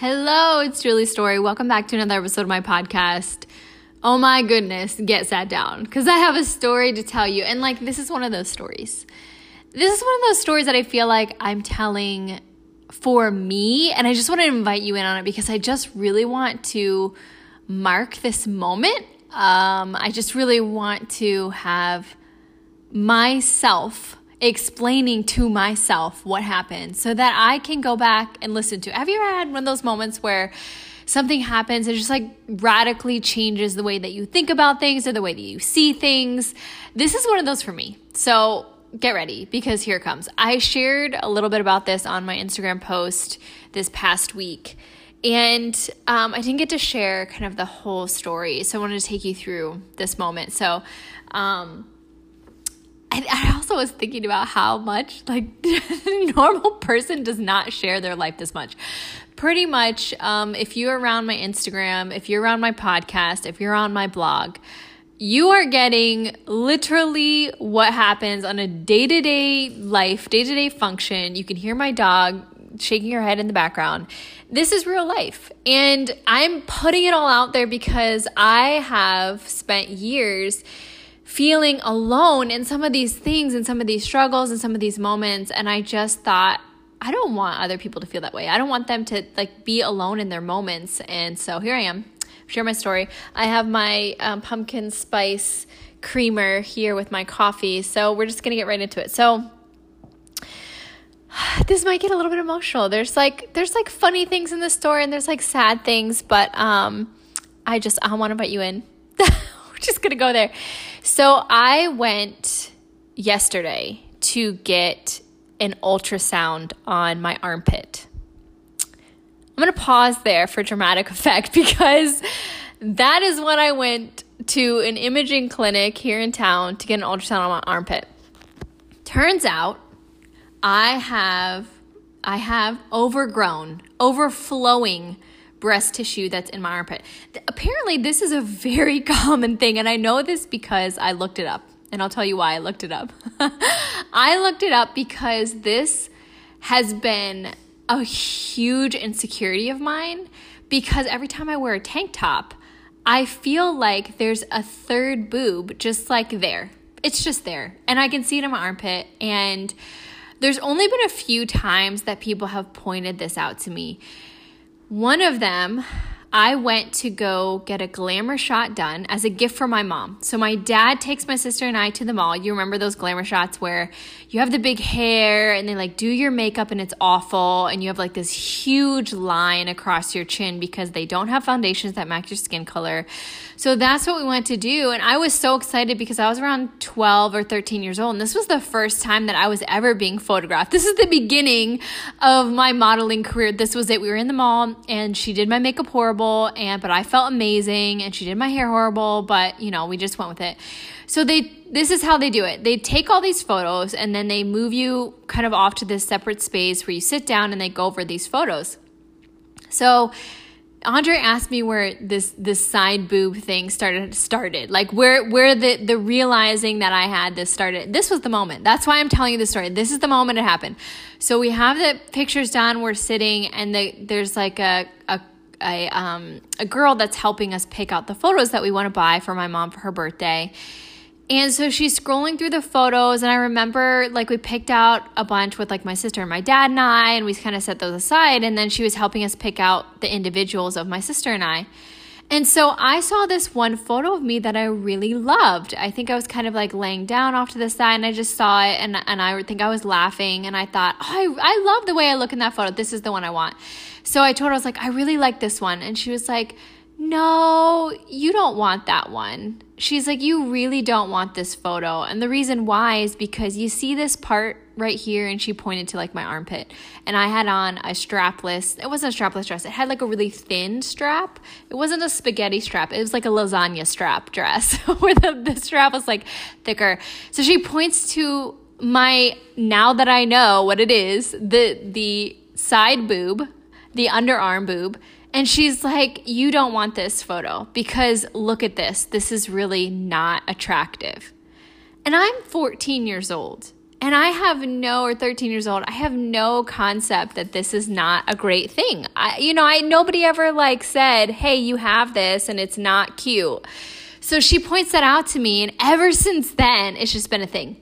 Hello, it's Julie's Story. Welcome back to another episode of my podcast. Oh my goodness, get sat down because I have a story to tell you. And like, this is one of those stories. This is one of those stories that I feel like I'm telling for me. And I just want to invite you in on it because I just really want to mark this moment. Um, I just really want to have myself explaining to myself what happened so that I can go back and listen to. Have you ever had one of those moments where something happens and just like radically changes the way that you think about things or the way that you see things? This is one of those for me. So get ready because here comes. I shared a little bit about this on my Instagram post this past week. And um, I didn't get to share kind of the whole story. So I wanted to take you through this moment. So, um, I, I also was thinking about how much like a normal person does not share their life this much. Pretty much, um, if you're around my Instagram, if you're around my podcast, if you're on my blog, you are getting literally what happens on a day to day life, day to day function. You can hear my dog shaking her head in the background. This is real life. And I'm putting it all out there because I have spent years feeling alone in some of these things and some of these struggles and some of these moments and I just thought I don't want other people to feel that way. I don't want them to like be alone in their moments. And so here I am, share my story. I have my um, pumpkin spice creamer here with my coffee. So we're just gonna get right into it. So this might get a little bit emotional. There's like there's like funny things in the story and there's like sad things, but um, I just I want to invite you in. we're just gonna go there. So I went yesterday to get an ultrasound on my armpit. I'm going to pause there for dramatic effect because that is when I went to an imaging clinic here in town to get an ultrasound on my armpit. Turns out I have I have overgrown, overflowing breast tissue that's in my armpit. Apparently, this is a very common thing, and I know this because I looked it up, and I'll tell you why I looked it up. I looked it up because this has been a huge insecurity of mine because every time I wear a tank top, I feel like there's a third boob just like there. It's just there. And I can see it in my armpit. And there's only been a few times that people have pointed this out to me. One of them, I went to go get a glamour shot done as a gift for my mom. So my dad takes my sister and I to the mall. You remember those glamour shots where you have the big hair and they like do your makeup and it's awful and you have like this huge line across your chin because they don't have foundations that match your skin color. So that's what we went to do. And I was so excited because I was around 12 or 13 years old. And this was the first time that I was ever being photographed. This is the beginning of my modeling career. This was it. We were in the mall and she did my makeup horrible and but I felt amazing and she did my hair horrible, but you know, we just went with it. So they this is how they do it. They take all these photos and then they move you kind of off to this separate space where you sit down and they go over these photos. So Andre asked me where this this side boob thing started started. Like where where the the realizing that I had this started. This was the moment. That's why I'm telling you the story. This is the moment it happened. So we have the pictures done. We're sitting and the, there's like a a a um a girl that's helping us pick out the photos that we want to buy for my mom for her birthday. And so she's scrolling through the photos, and I remember like we picked out a bunch with like my sister and my dad and I, and we kind of set those aside. And then she was helping us pick out the individuals of my sister and I. And so I saw this one photo of me that I really loved. I think I was kind of like laying down off to the side, and I just saw it, and, and I think I was laughing, and I thought, oh, I, I love the way I look in that photo. This is the one I want. So I told her, I was like, I really like this one. And she was like, no, you don't want that one. She's like, You really don't want this photo. And the reason why is because you see this part right here. And she pointed to like my armpit. And I had on a strapless, it wasn't a strapless dress. It had like a really thin strap. It wasn't a spaghetti strap. It was like a lasagna strap dress where the, the strap was like thicker. So she points to my, now that I know what it is, the, the side boob, the underarm boob and she's like, You don't want this photo because look at this. This is really not attractive. And I'm 14 years old. And I have no, or 13 years old, I have no concept that this is not a great thing. I, you know, I, nobody ever like said, hey, you have this and it's not cute. So she points that out to me. And ever since then, it's just been a thing.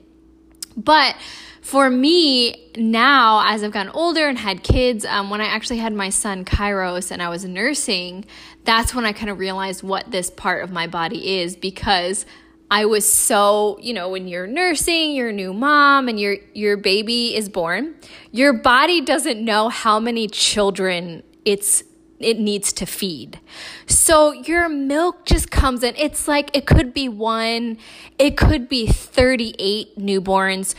But for me now, as I've gotten older and had kids, um, when I actually had my son Kairos and I was nursing, that's when I kind of realized what this part of my body is because I was so, you know, when you're nursing, you're a new mom and your your baby is born, your body doesn't know how many children it's it needs to feed. So your milk just comes in. It's like it could be one, it could be 38 newborns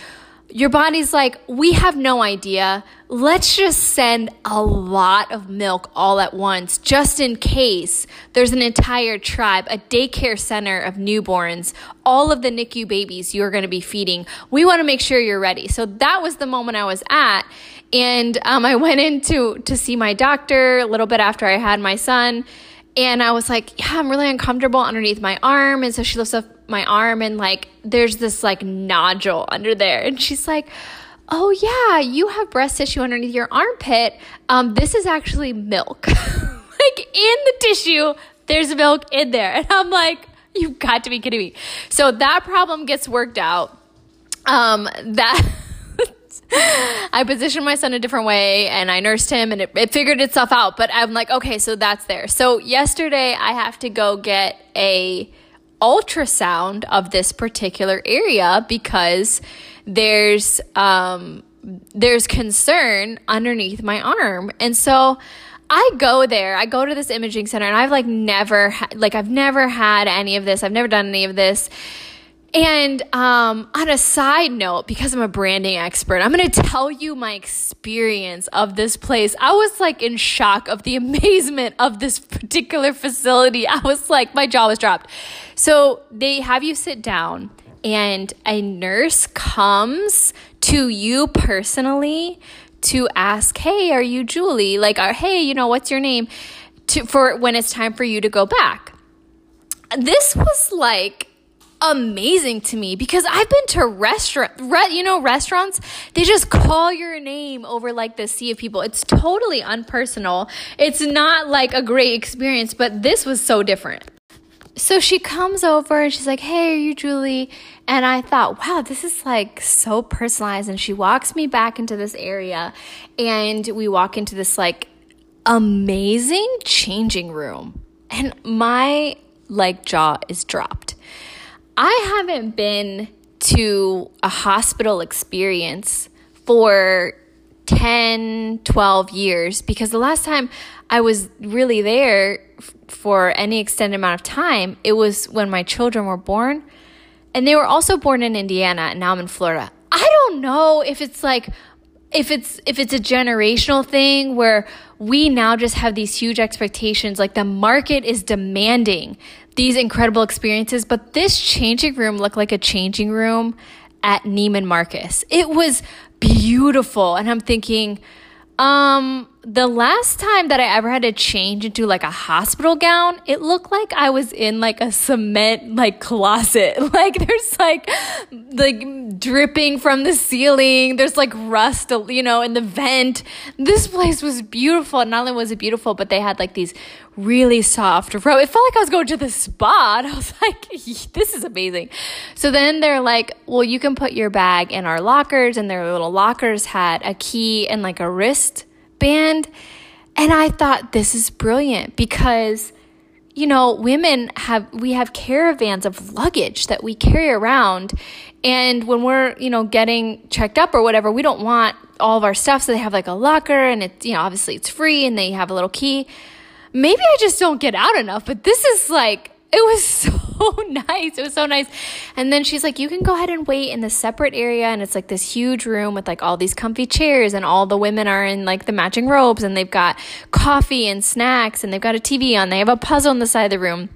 your body's like, we have no idea. Let's just send a lot of milk all at once, just in case there's an entire tribe, a daycare center of newborns, all of the NICU babies you're going to be feeding. We want to make sure you're ready. So that was the moment I was at. And um, I went in to, to see my doctor a little bit after I had my son. And I was like, yeah, I'm really uncomfortable underneath my arm. And so she lifts up my arm and like there's this like nodule under there. And she's like, oh yeah, you have breast tissue underneath your armpit. Um, this is actually milk. like in the tissue, there's milk in there. And I'm like, you've got to be kidding me. So that problem gets worked out. Um, that I positioned my son a different way and I nursed him and it, it figured itself out. But I'm like, okay, so that's there. So yesterday I have to go get a ultrasound of this particular area because there's um there's concern underneath my arm. And so I go there, I go to this imaging center and I've like never ha- like I've never had any of this. I've never done any of this. And um, on a side note, because I'm a branding expert, I'm going to tell you my experience of this place. I was like in shock of the amazement of this particular facility. I was like, my jaw was dropped. So they have you sit down, and a nurse comes to you personally to ask, "Hey, are you Julie?" Like, or, "Hey, you know, what's your name?" To for when it's time for you to go back. This was like amazing to me because I've been to restaurant, re, you know, restaurants. They just call your name over like the sea of people. It's totally unpersonal. It's not like a great experience, but this was so different. So she comes over and she's like, "Hey, are you Julie?" And I thought, "Wow, this is like so personalized." And she walks me back into this area, and we walk into this like amazing changing room, and my like jaw is dropped I haven't been to a hospital experience for 10, 12 years because the last time I was really there for any extended amount of time, it was when my children were born. And they were also born in Indiana and now I'm in Florida. I don't know if it's like if it's if it's a generational thing where we now just have these huge expectations like the market is demanding these incredible experiences, but this changing room looked like a changing room at Neiman Marcus. It was beautiful. And I'm thinking, um, the last time that I ever had to change into like a hospital gown, it looked like I was in like a cement like closet. Like there's like like dripping from the ceiling. There's like rust, you know, in the vent. This place was beautiful. Not only was it beautiful, but they had like these really soft robe. It felt like I was going to the spa. I was like, this is amazing. So then they're like, well, you can put your bag in our lockers, and their little lockers had a key and like a wrist band. And I thought this is brilliant because you know, women have we have caravans of luggage that we carry around and when we're, you know, getting checked up or whatever, we don't want all of our stuff so they have like a locker and it's, you know, obviously it's free and they have a little key. Maybe I just don't get out enough, but this is like it was so nice. It was so nice. And then she's like, you can go ahead and wait in the separate area. And it's like this huge room with like all these comfy chairs, and all the women are in like the matching robes, and they've got coffee and snacks, and they've got a TV on. They have a puzzle on the side of the room.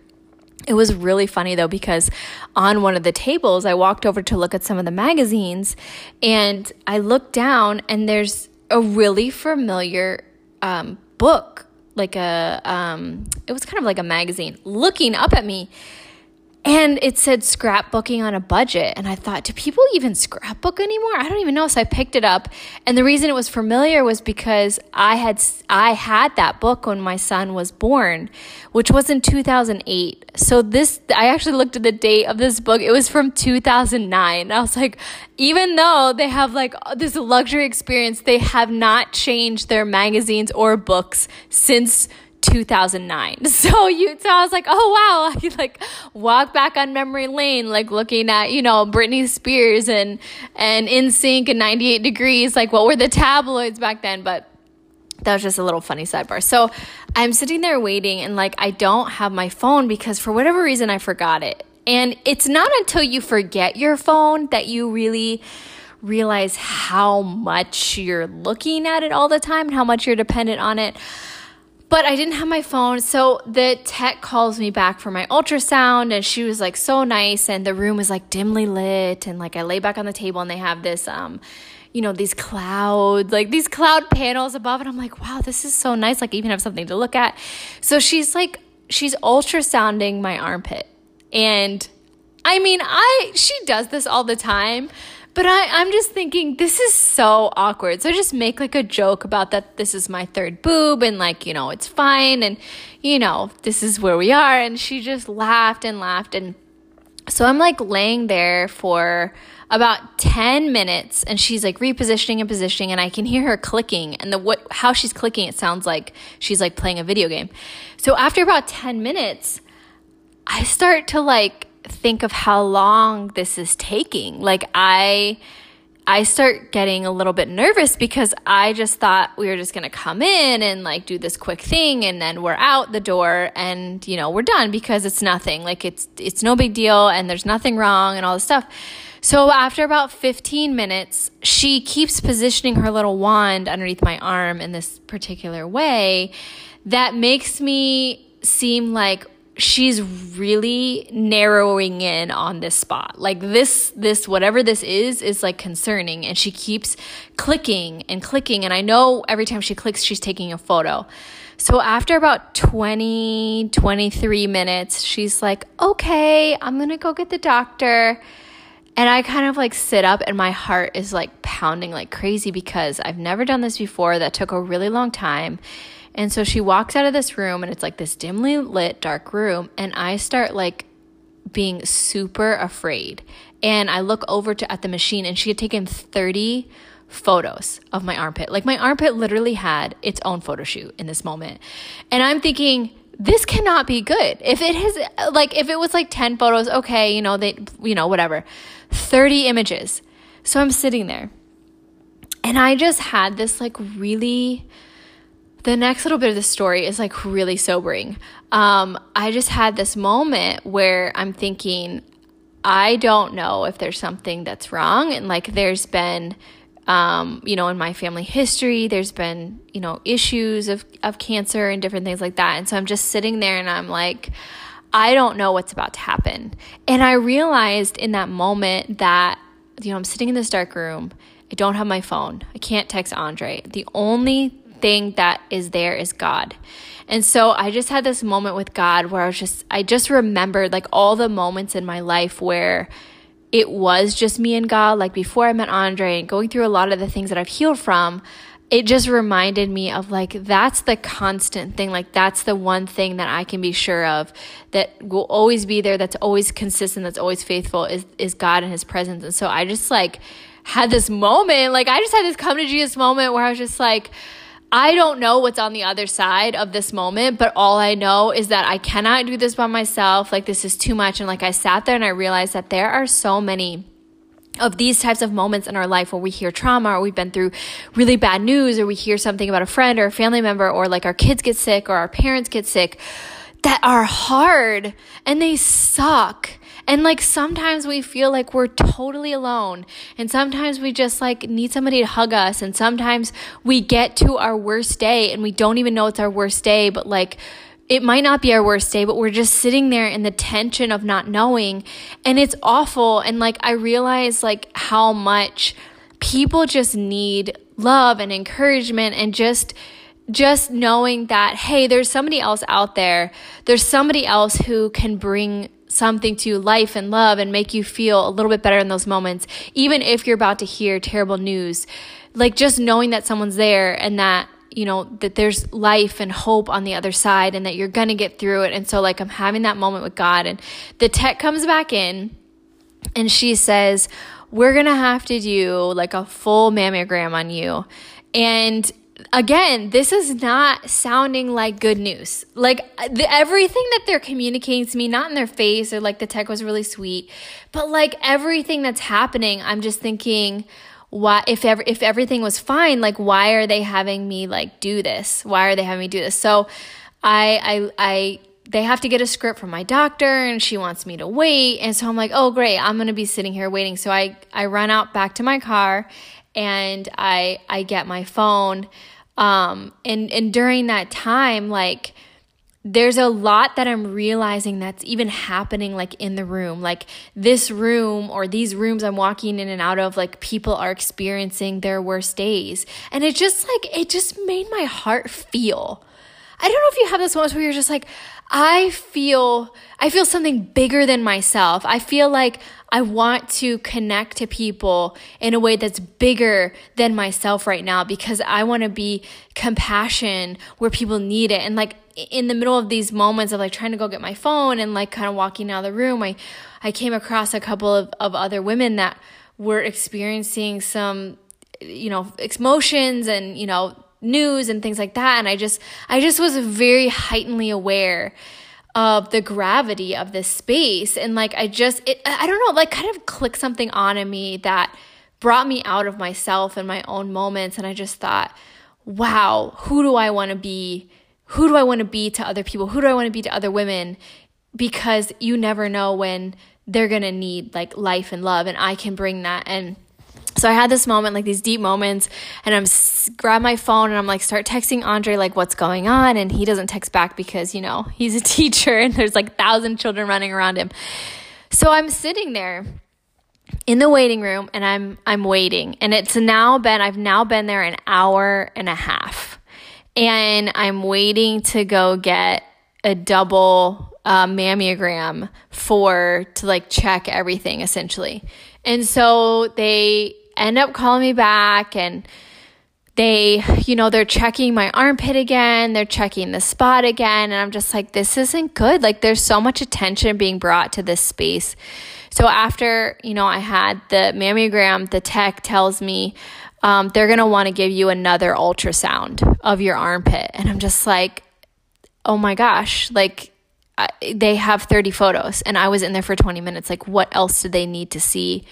It was really funny though because on one of the tables, I walked over to look at some of the magazines and I looked down and there's a really familiar um, book like a um it was kind of like a magazine looking up at me and it said scrapbooking on a budget. And I thought, do people even scrapbook anymore? I don't even know. So I picked it up. And the reason it was familiar was because I had, I had that book when my son was born, which was in 2008. So this, I actually looked at the date of this book. It was from 2009. I was like, even though they have like this luxury experience, they have not changed their magazines or books since 2009. So you, so I was like, oh wow, I like walk back on memory lane, like looking at, you know, Britney Spears and, and NSYNC and 98 degrees. Like what were the tabloids back then? But that was just a little funny sidebar. So I'm sitting there waiting and like I don't have my phone because for whatever reason I forgot it. And it's not until you forget your phone that you really realize how much you're looking at it all the time and how much you're dependent on it. But I didn't have my phone. So the tech calls me back for my ultrasound and she was like so nice and the room was like dimly lit and like I lay back on the table and they have this um you know, these clouds, like these cloud panels above and I'm like, "Wow, this is so nice. Like even have something to look at." So she's like she's ultrasounding my armpit. And I mean, I she does this all the time. But I, I'm just thinking, this is so awkward. So I just make like a joke about that this is my third boob and like, you know, it's fine. And, you know, this is where we are. And she just laughed and laughed. And so I'm like laying there for about 10 minutes and she's like repositioning and positioning and I can hear her clicking and the what how she's clicking it sounds like she's like playing a video game. So after about 10 minutes I start to like think of how long this is taking. Like I I start getting a little bit nervous because I just thought we were just going to come in and like do this quick thing and then we're out the door and you know, we're done because it's nothing. Like it's it's no big deal and there's nothing wrong and all this stuff. So after about 15 minutes, she keeps positioning her little wand underneath my arm in this particular way that makes me seem like she's really narrowing in on this spot. Like this this whatever this is is like concerning and she keeps clicking and clicking and I know every time she clicks she's taking a photo. So after about 20 23 minutes she's like, "Okay, I'm to go get the doctor." And I kind of like sit up and my heart is like pounding like crazy because I've never done this before. That took a really long time and so she walks out of this room and it's like this dimly lit, dark room. And I start like being super afraid. And I look over to at the machine and she had taken 30 photos of my armpit. Like my armpit literally had its own photo shoot in this moment. And I'm thinking, this cannot be good. If it has like if it was like 10 photos, okay, you know, they you know, whatever. 30 images. So I'm sitting there. And I just had this like really the next little bit of the story is like really sobering. Um, I just had this moment where I'm thinking, I don't know if there's something that's wrong. And like there's been, um, you know, in my family history, there's been, you know, issues of, of cancer and different things like that. And so I'm just sitting there and I'm like, I don't know what's about to happen. And I realized in that moment that, you know, I'm sitting in this dark room. I don't have my phone. I can't text Andre. The only thing that is there is God. And so I just had this moment with God where I was just, I just remembered like all the moments in my life where it was just me and God. Like before I met Andre and going through a lot of the things that I've healed from, it just reminded me of like that's the constant thing like that's the one thing that i can be sure of that will always be there that's always consistent that's always faithful is is god and his presence and so i just like had this moment like i just had this come to jesus moment where i was just like I don't know what's on the other side of this moment, but all I know is that I cannot do this by myself. Like, this is too much. And like, I sat there and I realized that there are so many of these types of moments in our life where we hear trauma or we've been through really bad news or we hear something about a friend or a family member or like our kids get sick or our parents get sick that are hard and they suck and like sometimes we feel like we're totally alone. And sometimes we just like need somebody to hug us. And sometimes we get to our worst day and we don't even know it's our worst day, but like, it might not be our worst day, but we're just sitting there in the tension of not knowing. And it's awful. And like, I realize like how much people just need love and encouragement and just, just knowing that, hey, there's somebody else out there. There's somebody else who can bring something to life and love and make you feel a little bit better in those moments, even if you're about to hear terrible news. Like just knowing that someone's there and that you know that there's life and hope on the other side and that you're going to get through it. And so like I'm having that moment with God. And the tech comes back in and she says we're going to have to do like a full mammogram on you. And again, this is not sounding like good news. Like the, everything that they're communicating to me, not in their face or like the tech was really sweet, but like everything that's happening, I'm just thinking, why if ever if everything was fine, like why are they having me like do this? Why are they having me do this? So I I I they have to get a script from my doctor and she wants me to wait and so i'm like oh great i'm going to be sitting here waiting so i i run out back to my car and i i get my phone um, and, and during that time, like, there's a lot that I'm realizing that's even happening like in the room. Like this room or these rooms I'm walking in and out of, like people are experiencing their worst days. And it just like, it just made my heart feel. I don't know if you have this moment where you're just like, I feel, I feel something bigger than myself. I feel like I want to connect to people in a way that's bigger than myself right now because I want to be compassion where people need it. And like in the middle of these moments of like trying to go get my phone and like kind of walking out of the room, I, I came across a couple of, of other women that were experiencing some, you know, emotions and, you know, news and things like that. And I just, I just was very heightenedly aware of the gravity of this space. And like i just it, i don't know like kind of clicked something on in me that brought me out of myself and my own moments. And i just thought wow who do i want to be? Who do i want to be to other people? Who do i want to be to other women? Because you never know when they're going to need like life and love. And i can bring that. And so I had this moment, like these deep moments, and I'm grab my phone and I'm like start texting Andre like what's going on, and he doesn't text back because you know he's a teacher and there's like thousand children running around him. So I'm sitting there in the waiting room and I'm I'm waiting, and it's now been I've now been there an hour and a half, and I'm waiting to go get a double uh, mammogram for to like check everything essentially. And so they end up calling me back and they, you know, they're checking my armpit again, they're checking the spot again, and I'm just like, this isn't good. Like, there's so much attention being brought to this space. So, after, you know, I had the mammogram, the tech tells me um, they're gonna wanna give you another ultrasound of your armpit. And I'm just like, oh my gosh, like, I, they have 30 photos, and I was in there for 20 minutes. Like, what else do they need to see?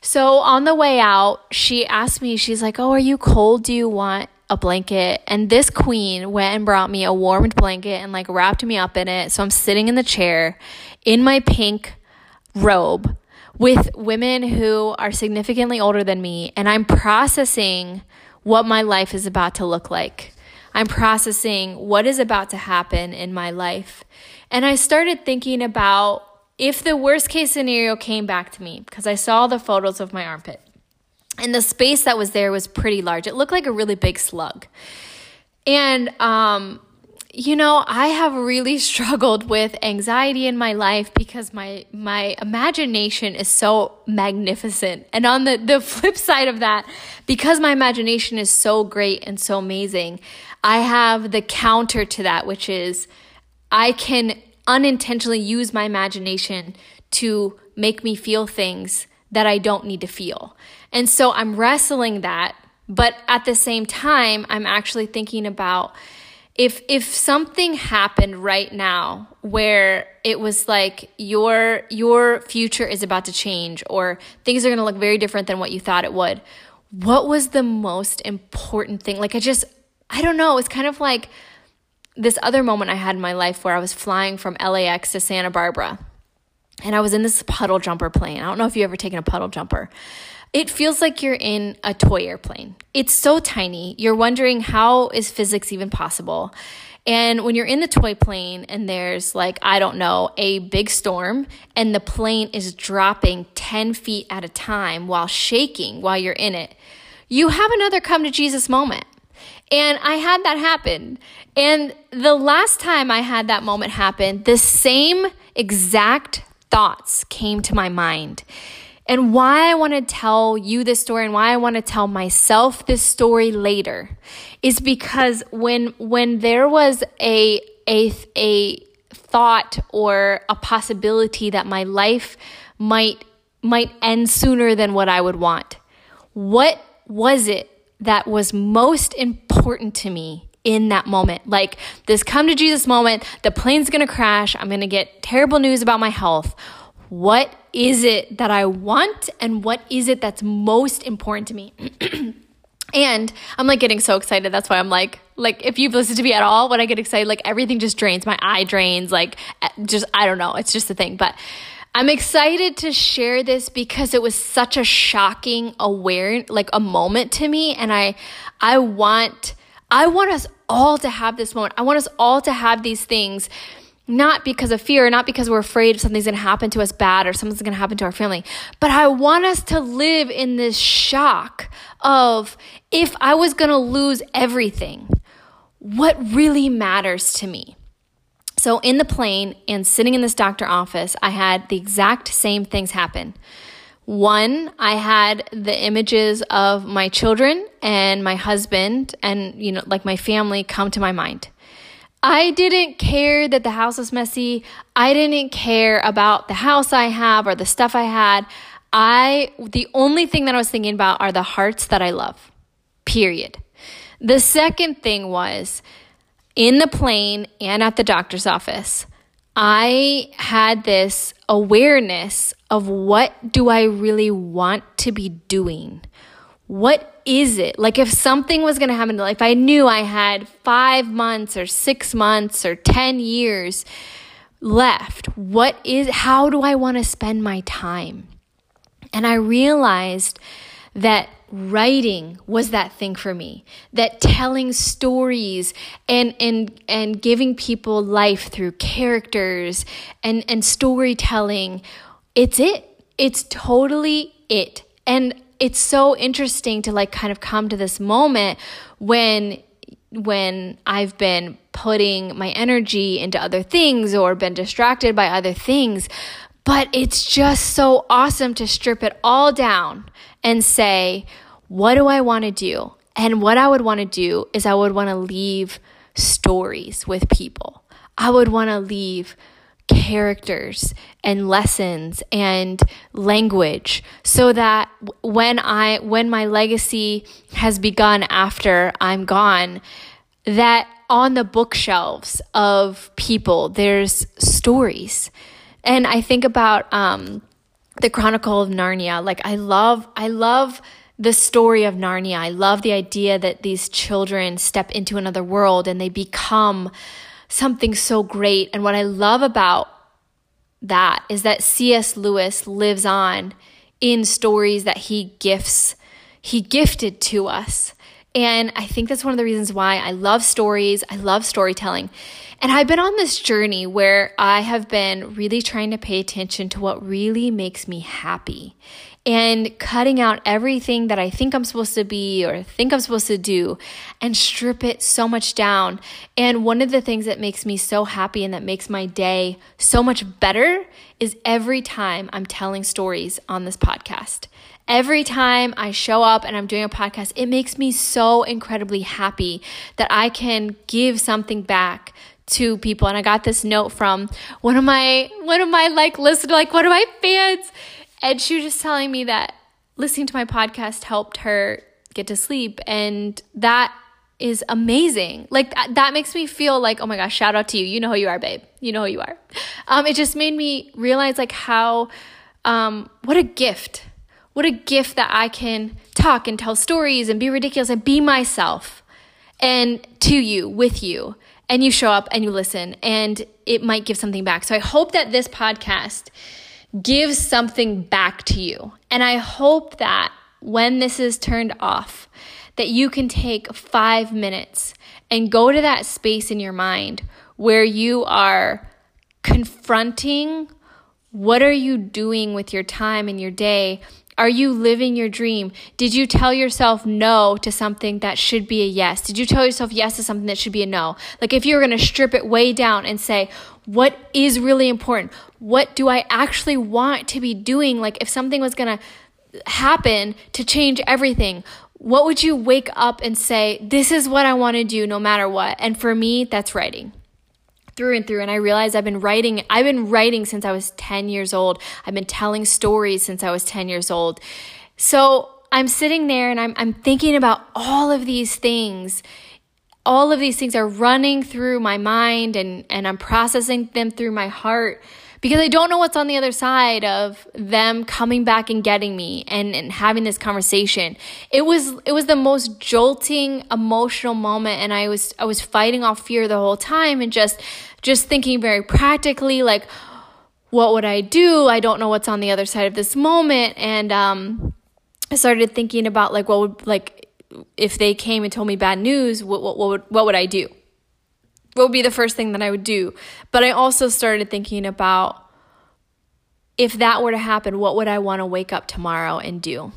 So on the way out, she asked me, she's like, Oh, are you cold? Do you want a blanket? And this queen went and brought me a warmed blanket and like wrapped me up in it. So I'm sitting in the chair in my pink robe with women who are significantly older than me, and I'm processing what my life is about to look like. I'm processing what is about to happen in my life. And I started thinking about if the worst case scenario came back to me, because I saw the photos of my armpit, and the space that was there was pretty large, it looked like a really big slug. And, um, you know, I have really struggled with anxiety in my life because my my imagination is so magnificent. And on the the flip side of that, because my imagination is so great and so amazing, I have the counter to that, which is I can unintentionally use my imagination to make me feel things that I don't need to feel. And so I'm wrestling that, but at the same time, I'm actually thinking about if if something happened right now where it was like your your future is about to change or things are going to look very different than what you thought it would what was the most important thing like i just i don't know it's kind of like this other moment I had in my life where I was flying from LAX to Santa Barbara and I was in this puddle jumper plane. I don't know if you've ever taken a puddle jumper. It feels like you're in a toy airplane. It's so tiny. You're wondering how is physics even possible? And when you're in the toy plane and there's like, I don't know, a big storm and the plane is dropping 10 feet at a time while shaking while you're in it, you have another come to Jesus moment. And I had that happen. And the last time I had that moment happen, the same exact thoughts came to my mind. And why I want to tell you this story and why I want to tell myself this story later is because when when there was a a a thought or a possibility that my life might might end sooner than what I would want. What was it that was most important to me in that moment? Like this come to Jesus moment, the plane's to crash, I'm to get terrible news about my health. What is it that I want and what is it that's most important to me? and I'm like getting so excited. That's why I'm like like if you've listened to me at all, when I get excited, like everything just drains. My eye drains, like eh, just I don't know. It's just a thing. But I'm excited to share this because it was such a shocking aware like a moment to me and I I want I want us all to have this moment. I want us all to have these things not because of fear, not because we're afraid something's going to happen to us bad or something's going to happen to our family, but I want us to live in this shock of if I was going to lose everything, what really matters to me? So, in the plane and sitting in this doctor office, I had the exact same things happen. One, I had the images of my children and my husband and, you know, like my family come to my mind. I didn't care that the house was messy. I didn't care about the house I have or the stuff I had. I, the only thing that I was thinking about are the hearts that I love. Period. The second thing was, in the plane and at the doctor's office, I had this awareness of what do I really want to be doing? What is it? Like if something was going to happen, if I knew I had five months or six months or 10 years left, what is, how do I want to spend my time? And I realized that writing was that thing for me. That telling stories and and and giving people life through characters and and storytelling. It's it. It's totally it. And it's so interesting to like kind of come to this moment when when I've been putting my energy into other things or been distracted by other things but it's just so awesome to strip it all down and say, what do I want to do? And what I would want to do is I would want to leave stories with people. I would want to leave characters and lessons and language so that when I when my legacy has begun after I'm gone that on the bookshelves of people there's stories and I think about um the Chronicle of Narnia. Like I love, I love the story of Narnia. I love the idea that these children step into another world and they become something so great. And what I love about that is that C.S. Lewis lives on in stories that he gifts, he gifted to us. And I think that's one of the reasons why I love stories, I love storytelling. And I've been on this journey where I have been really trying to pay attention to what really makes me happy and cutting out everything that I think I'm supposed to be or think I'm supposed to do and strip it so much down. And one of the things that makes me so happy and that makes my day so much better is every time I'm telling stories on this podcast. Every time I show up and I'm doing a podcast, it makes me so incredibly happy that I can give something back to people. And I got this note from one of my one of my like listeners, like one of my fans, and she was just telling me that listening to my podcast helped her get to sleep, and that is amazing. Like that, that makes me feel like, oh my gosh, shout out to you. You know who you are, babe. You know who you are. Um, it just made me realize like how um, what a gift what a gift that I can talk and tell stories and be ridiculous and be myself and to you, with you. And you show up and you listen, and it might give something back. So I hope that this podcast gives something back to you. And I hope that when this is turned off, that you can take five minutes and go to that space in your mind where you are confronting what are you doing with your time and your day Are you living your dream? Did you tell yourself no to something that should be a yes? Did you tell yourself yes to something that should be a no? Like if you were going to strip it way down and say, what is really important? What do I actually want to be doing? Like if something was going to happen to change everything, what would you wake up and say, this is what I want to do no matter what? And for me, that's writing through and through and I realized I've been writing I've been writing since I was 10 years old. I've been telling stories since I was 10 years old. So I'm sitting there and I'm I'm thinking about all of these things. All of these things are running through my mind and and I'm processing them through my heart because I don't know what's on the other side of them coming back and getting me and, and having this conversation. It was it was the most jolting emotional moment and I was I was fighting off fear the whole time and just just thinking very practically like what would I do? I don't know what's on the other side of this moment and um I started thinking about like what would like if they came and told me bad news, what what, what would what would I do? Would be the first thing that I would do? But I also started thinking about if that were to happen, what would I want to wake up tomorrow and do?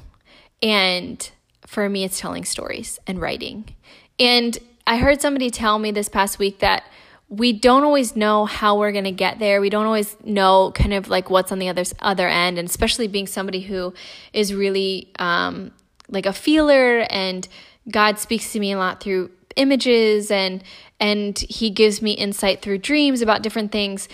And for me, it's telling stories and writing. And I heard somebody tell me this past week that we don't always know how we're going to get there. We don't always know kind of like what's on the other other end, and especially being somebody who is really um, like a feeler, and God speaks to me a lot through images and and he gives me insight through dreams about different things.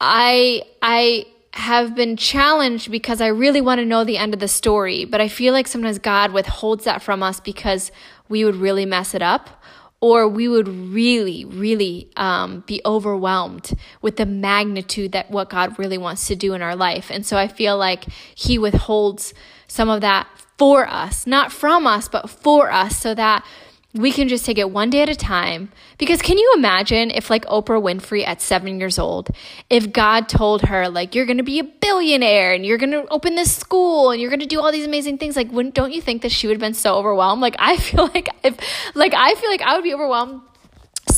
I I have been challenged because I really want to know the end of the story, but I feel like sometimes God withholds that from us because we would really mess it up or we would really, really um, be overwhelmed with the magnitude that what God really wants to do in our life. And so I feel like He withholds some of that for us, not from us, but for us, so that we can just take it one day at a time. Because can you imagine if, like Oprah Winfrey at seven years old, if God told her, like, you're going to be a billionaire and you're going to open this school and you're going to do all these amazing things, like, wouldn't, don't you think that she would have been so overwhelmed? Like, I feel like if, like, I feel like I would be overwhelmed.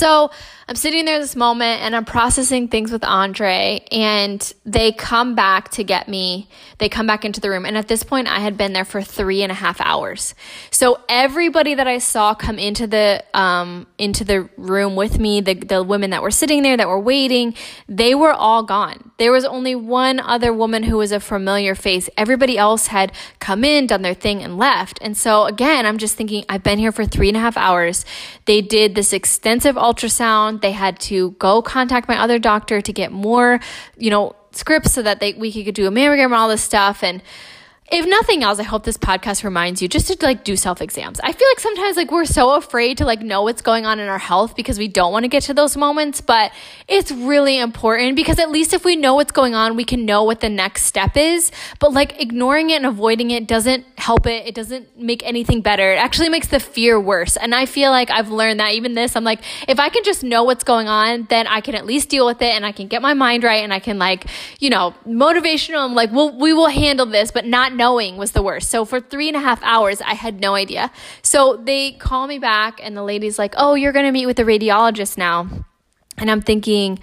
So I'm sitting there this moment and I'm processing things with Andre, and they come back to get me. They come back into the room. And at this point, I had been there for three and a half hours. So everybody that I saw come into the um, into the room with me, the, the women that were sitting there that were waiting, they were all gone. There was only one other woman who was a familiar face. Everybody else had come in, done their thing, and left. And so again, I'm just thinking, I've been here for three and a half hours. They did this extensive ultrasound. They had to go contact my other doctor to get more, you know, scripts so that they we could do a mammogram and all this stuff. And if nothing else, I hope this podcast reminds you just to like do self exams. I feel like sometimes like we're so afraid to like know what's going on in our health because we don't want to get to those moments, but it's really important because at least if we know what's going on, we can know what the next step is. But like ignoring it and avoiding it doesn't help it. It doesn't make anything better. It actually makes the fear worse. And I feel like I've learned that even this, I'm like, if I can just know what's going on, then I can at least deal with it and I can get my mind right and I can like, you know, motivational. I'm like, well, we will handle this, but not knowing was the worst. So for three and a half hours, I had no idea. So they call me back, and the lady's like, Oh, you're going to meet with the radiologist now. And I'm thinking,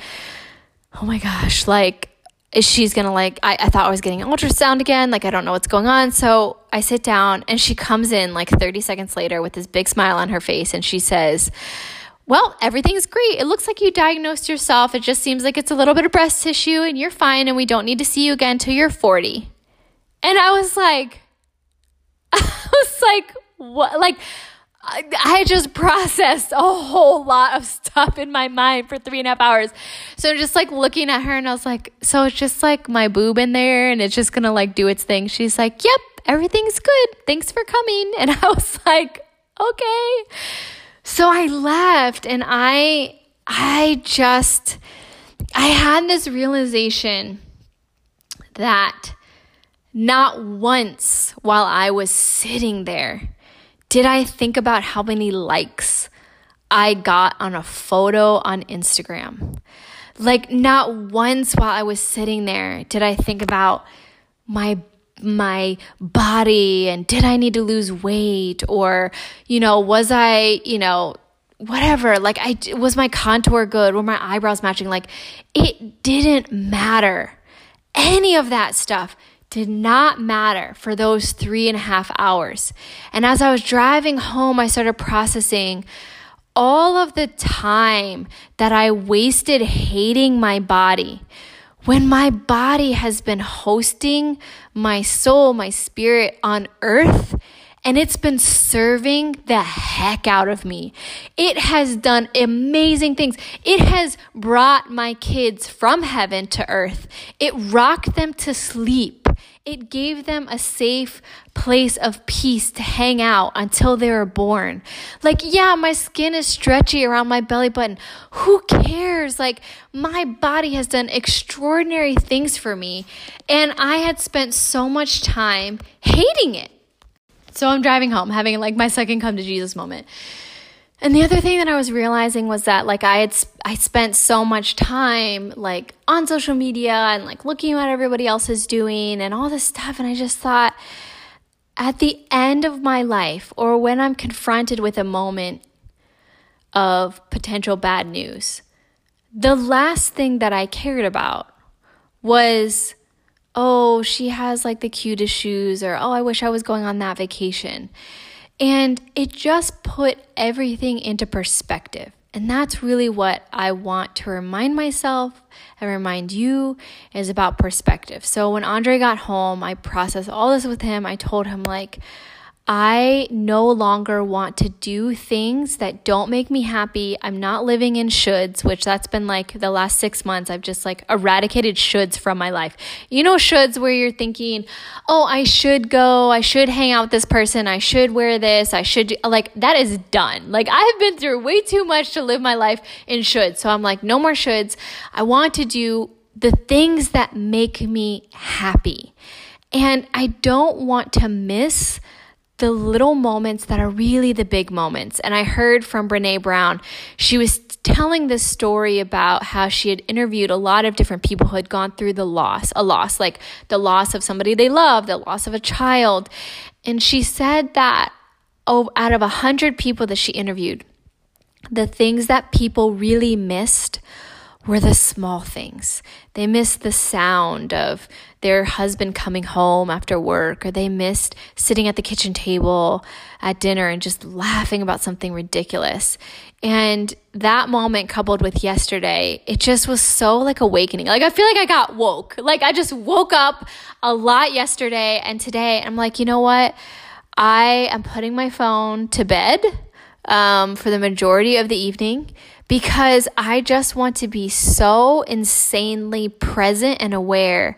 Oh my gosh, like, is she's gonna like I, I thought I was getting an ultrasound again, like I don't know what's going on. So I sit down and she comes in like 30 seconds later with this big smile on her face and she says, Well, everything's great. It looks like you diagnosed yourself. It just seems like it's a little bit of breast tissue and you're fine and we don't need to see you again until you're 40. And I was like, I was like, what? Like, I just processed a whole lot of stuff in my mind for three and a half hours. So just like looking at her and I was like, so it's just like my boob in there and it's just gonna like do its thing. She's like, yep, everything's good. Thanks for coming. And I was like, okay. So I left and I, I just, I had this realization that not once while I was sitting there did I think about how many likes I got on a photo on Instagram. Like not once while I was sitting there did I think about my my body and did I need to lose weight or you know was I, you know, whatever. Like I was my contour good? Were my eyebrows matching? Like it didn't matter. Any of that stuff did not matter for those three and a half hours. And as I was driving home, I started processing all of the time that I wasted hating my body when my body has been hosting my soul, my spirit on earth and it's been serving the heck out of me. It has done amazing things. It has brought my kids from heaven to earth. It rocked them to sleep. It gave them a safe place of peace to hang out until they were born. Like, yeah, my skin is stretchy around my belly button. Who cares? Like, my body has done extraordinary things for me, and I had spent so much time hating it. So I'm driving home, having like my second come to Jesus moment. And the other thing that I was realizing was that like I had I spent so much time like on social media and like looking at what everybody else is doing and all this stuff and I just thought at the end of my life or when I'm confronted with a moment of potential bad news, the last thing that I cared about was oh, she has like the cutest shoes, or oh, I wish I was going on that vacation. And it just put everything into perspective. And that's really what I want to remind myself and remind you is about perspective. So when Andre got home, I processed all this with him. I told him, like, I no longer want to do things that don't make me happy. I'm not living in shoulds, which that's been like the last six months. I've just like eradicated shoulds from my life. You know, shoulds where you're thinking, oh, I should go, I should hang out with this person, I should wear this, I should, like, that is done. Like, I've been through way too much to live my life in shoulds. So I'm like, no more shoulds. I want to do the things that make me happy. And I don't want to miss the little moments that are really the big moments. And I heard from Brene Brown, she was telling this story about how she had interviewed a lot of different people who had gone through the loss, a loss, like the loss of somebody they love, the loss of a child. And she said that oh, out of a hundred people that she interviewed, the things that people really missed were the small things. They missed the sound of their husband coming home after work, or they missed sitting at the kitchen table at dinner and just laughing about something ridiculous. And that moment coupled with yesterday, it just was so like awakening. Like I feel like I got woke. Like I just woke up a lot yesterday and today. I'm like, you know what? I am putting my phone to bed um, for the majority of the evening because I just want to be so insanely present and aware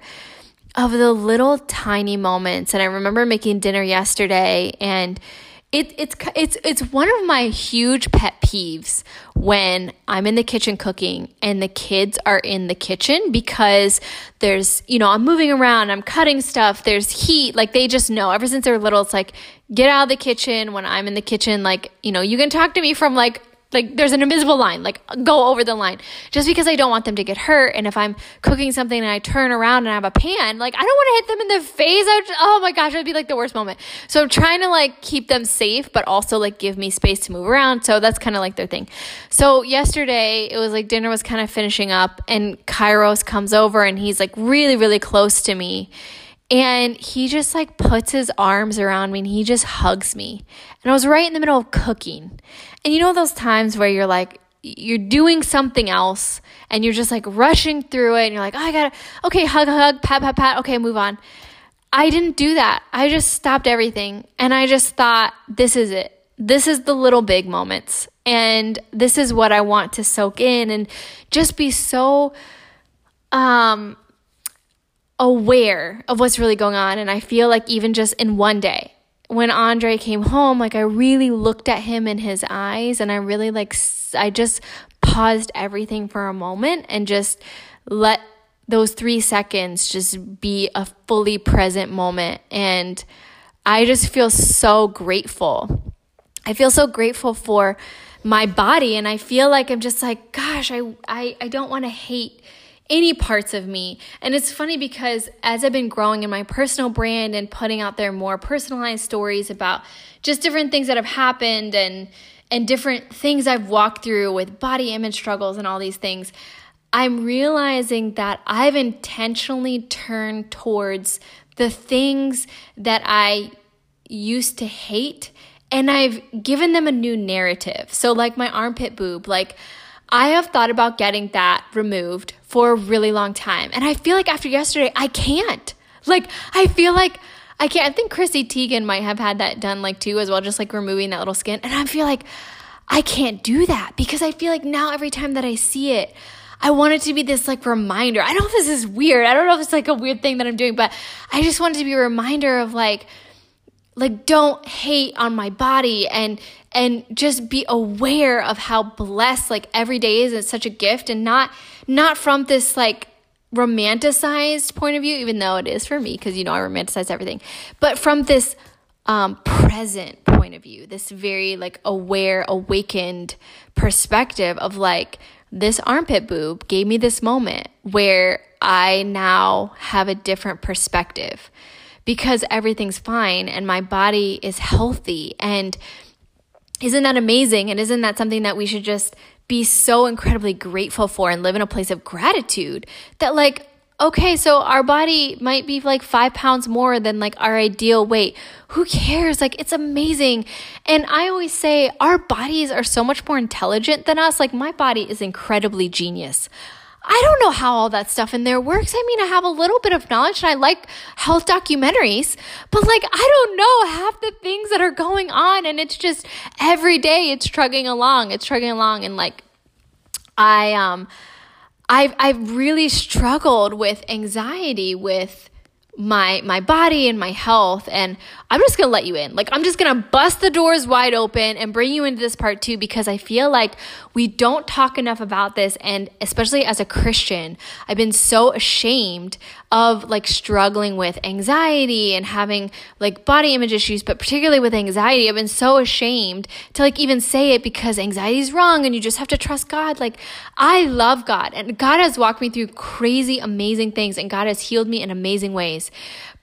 of the little tiny moments. And I remember making dinner yesterday and it, it's it's it's one of my huge pet peeves when I'm in the kitchen cooking and the kids are in the kitchen because there's you know I'm moving around I'm cutting stuff there's heat like they just know. Ever since they're little it's like get out of the kitchen. When I'm in the kitchen like you know you can talk to me from like like there's an invisible line like go over the line. Just because i don't want them to get hurt and if i'm cooking something and i turn around and i have a pan like i don't want to hit them in the face. Would, oh my gosh it would be like the worst moment. So i'm trying to like keep them safe but also like give me space to move around. So that's kind of like their thing. So yesterday it was like dinner was kind of finishing up and kairos comes over and he's like really really close to me. And he just like puts his arms around me and he just hugs me. And I was right in the middle of cooking. And you know those times where you're like, you're doing something else and you're just like rushing through it and you're like, oh, I gotta, okay, hug, hug, pat, pat, pat, okay, move on. I didn't do that. I just stopped everything and I just thought, this is it. This is the little big moments. And this is what I want to soak in and just be so um aware of what's really going on. And I feel like even just in one day, when Andre came home, like I really looked at him in his eyes and I really like, I just paused everything for a moment and just let those three seconds just be a fully present moment. And I just feel so grateful. I feel so grateful for my body. And I feel like I'm just like, gosh, I, I, I don't want to hate any parts of me. And it's funny because as I've been growing in my personal brand and putting out there more personalized stories about just different things that have happened and and different things I've walked through with body image struggles and all these things, I'm realizing that I've intentionally turned towards the things that I used to hate and I've given them a new narrative. So, like my armpit boob, like I have thought about getting that removed for a really long time. And I feel like after yesterday, I can't. Like, I feel like I can't. I think Chrissy Teigen might have had that done like too as well, just like removing that little skin. And I feel like I can't do that because I feel like now every time that I see it, I want it to be this like reminder. I don't know if this is weird. I don't know if it's like a weird thing that I'm doing, but I just want it to be a reminder of like, like don't hate on my body and and just be aware of how blessed like every day is. It's such a gift and not not from this like romanticized point of view, even though it is for me because you know I romanticize everything, but from this um, present point of view, this very like aware, awakened perspective of like this armpit boob gave me this moment where I now have a different perspective because everything's fine and my body is healthy. And isn't that amazing? And isn't that something that we should just be so incredibly grateful for and live in a place of gratitude that, like, okay, so our body might be like five pounds more than like our ideal weight. Who cares? Like, it's amazing. And I always say our bodies are so much more intelligent than us. Like, my body is incredibly genius. I don't know how all that stuff in there works. I mean, I have a little bit of knowledge and I like health documentaries, but like, I don't know half the things that are going on. And it's just every day it's trugging along. It's trugging along. And like, I, um, I've, I've really struggled with anxiety with my my body and my health and I'm just to let you in. Like I'm just to bust the doors wide open and bring you into this part too because I feel like we don't talk enough about this and especially as a Christian, I've been so ashamed of like struggling with anxiety and having like body image issues, but particularly with anxiety, I've been so ashamed to like even say it because anxiety is wrong and you just have to trust God. Like I love God and God has walked me through crazy, amazing things and God has healed me in amazing ways.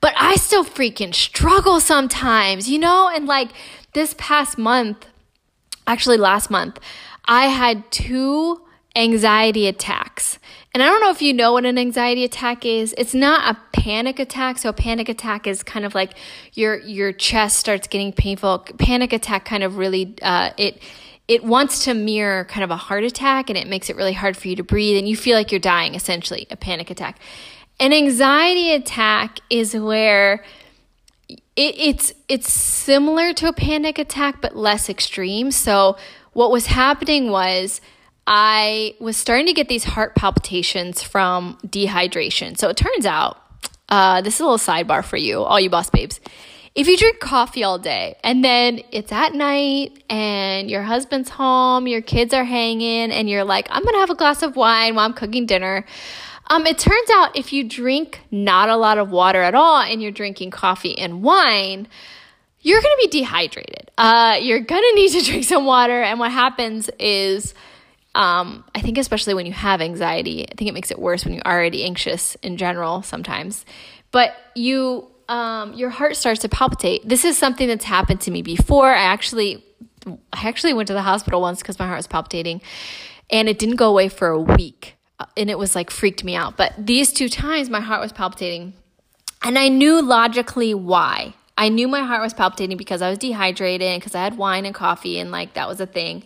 But I still freaking struggle sometimes, you know? And like this past month, actually last month, I had two anxiety attacks. And I don't know if you know what an anxiety attack is. It's not a panic attack. So a panic attack is kind of like your your chest starts getting painful. Panic attack kind of really uh, it it wants to mirror kind of a heart attack and it makes it really hard for you to breathe and you feel like you're dying essentially a panic attack an anxiety attack is where it, it's it's similar to a panic attack but less extreme so what was happening was I was starting to get these heart palpitations from dehydration. So it turns out, uh, this is a little sidebar for you, all you boss babes. If you drink coffee all day and then it's at night and your husband's home, your kids are hanging, and you're like, I'm gonna have a glass of wine while I'm cooking dinner. Um, it turns out if you drink not a lot of water at all and you're drinking coffee and wine, you're gonna be dehydrated. Uh, you're gonna need to drink some water, and what happens is um, I think, especially when you have anxiety, I think it makes it worse when you're already anxious in general sometimes. But you, um, your heart starts to palpitate. This is something that's happened to me before. I actually, I actually went to the hospital once because my heart was palpitating, and it didn't go away for a week, and it was like freaked me out. But these two times, my heart was palpitating, and I knew logically why. I knew my heart was palpitating because I was dehydrated, because I had wine and coffee, and like that was a thing.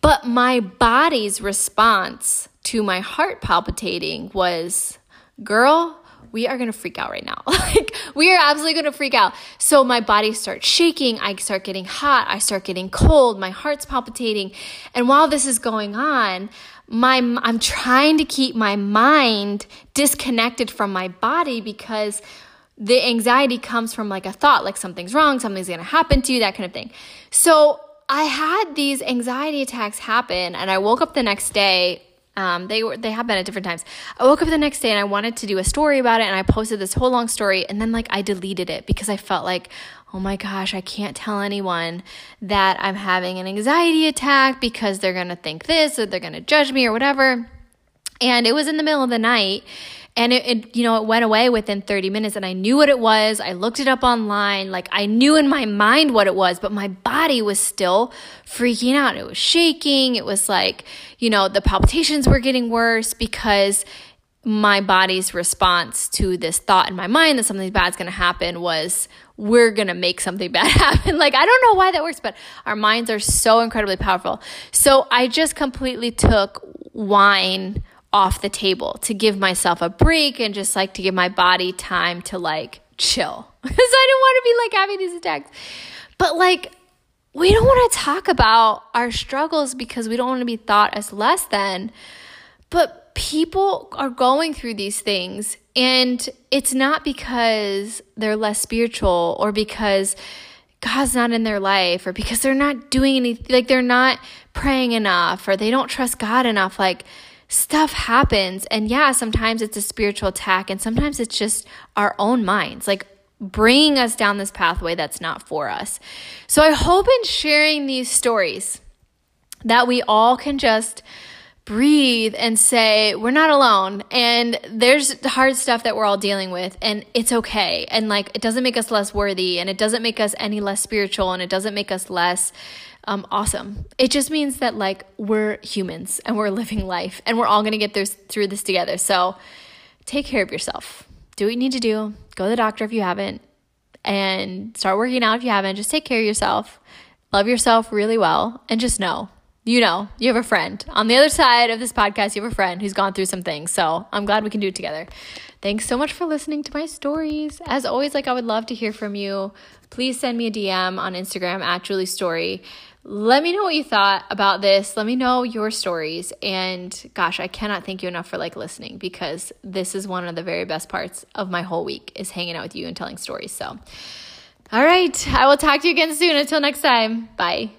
But my body's response to my heart palpitating was, girl, we are to freak out right now. like, we are absolutely to freak out. So my body starts shaking. I start getting hot. I start getting cold. My heart's palpitating. And while this is going on, my, I'm trying to keep my mind disconnected from my body because the anxiety comes from like a thought, like something's wrong, something's going to happen to you, that kind of thing. So I had these anxiety attacks happen, and I woke up the next day. Um, they were they happened at different times. I woke up the next day and I wanted to do a story about it, and I posted this whole long story, and then like I deleted it because I felt like, oh my gosh, I can't tell anyone that I'm having an anxiety attack because they're gonna think this or they're gonna judge me or whatever. And it was in the middle of the night, And it, it, you know, it went away within 30 minutes and I knew what it was. I looked it up online. Like I knew in my mind what it was, but my body was still freaking out. It was shaking. It was like, you know, the palpitations were getting worse because my body's response to this thought in my mind that something bad's going to happen was we're going to make something bad happen. like I don't know why that works, but our minds are so incredibly powerful. So I just completely took wine off the table to give myself a break and just like to give my body time to like chill because I didn't want to be like having these attacks. But like we don't want to talk about our struggles because we don't want to be thought as less than. But people are going through these things and it's not because they're less spiritual or because God's not in their life or because they're not doing anything like they're not praying enough or they don't trust God enough like stuff happens and yeah sometimes it's a spiritual attack and sometimes it's just our own minds like bringing us down this pathway that's not for us. So I hope in sharing these stories that we all can just breathe and say, we're not alone. And there's hard stuff that we're all dealing with, and it's okay. And like, it doesn't make us less worthy, and it doesn't make us any less spiritual, and it doesn't make us less um, awesome. It just means that like we're humans and we're living life, and we're all gonna get through, through this together. So take care of yourself. Do what you need to do. Go to the doctor if you haven't, and start working out if you haven't. Just take care of yourself. Love yourself really well, and just know you know, you have a friend. On the other side of this podcast, you have a friend who's gone through some things. So I'm glad we can do it together. Thanks so much for listening to my stories. As always, like I would love to hear from you. Please send me a DM on Instagram at Julie Story. Let me know what you thought about this. Let me know your stories. And gosh, I cannot thank you enough for like listening because this is one of the very best parts of my whole week is hanging out with you and telling stories. So, all right, I will talk to you again soon. Until next time, bye.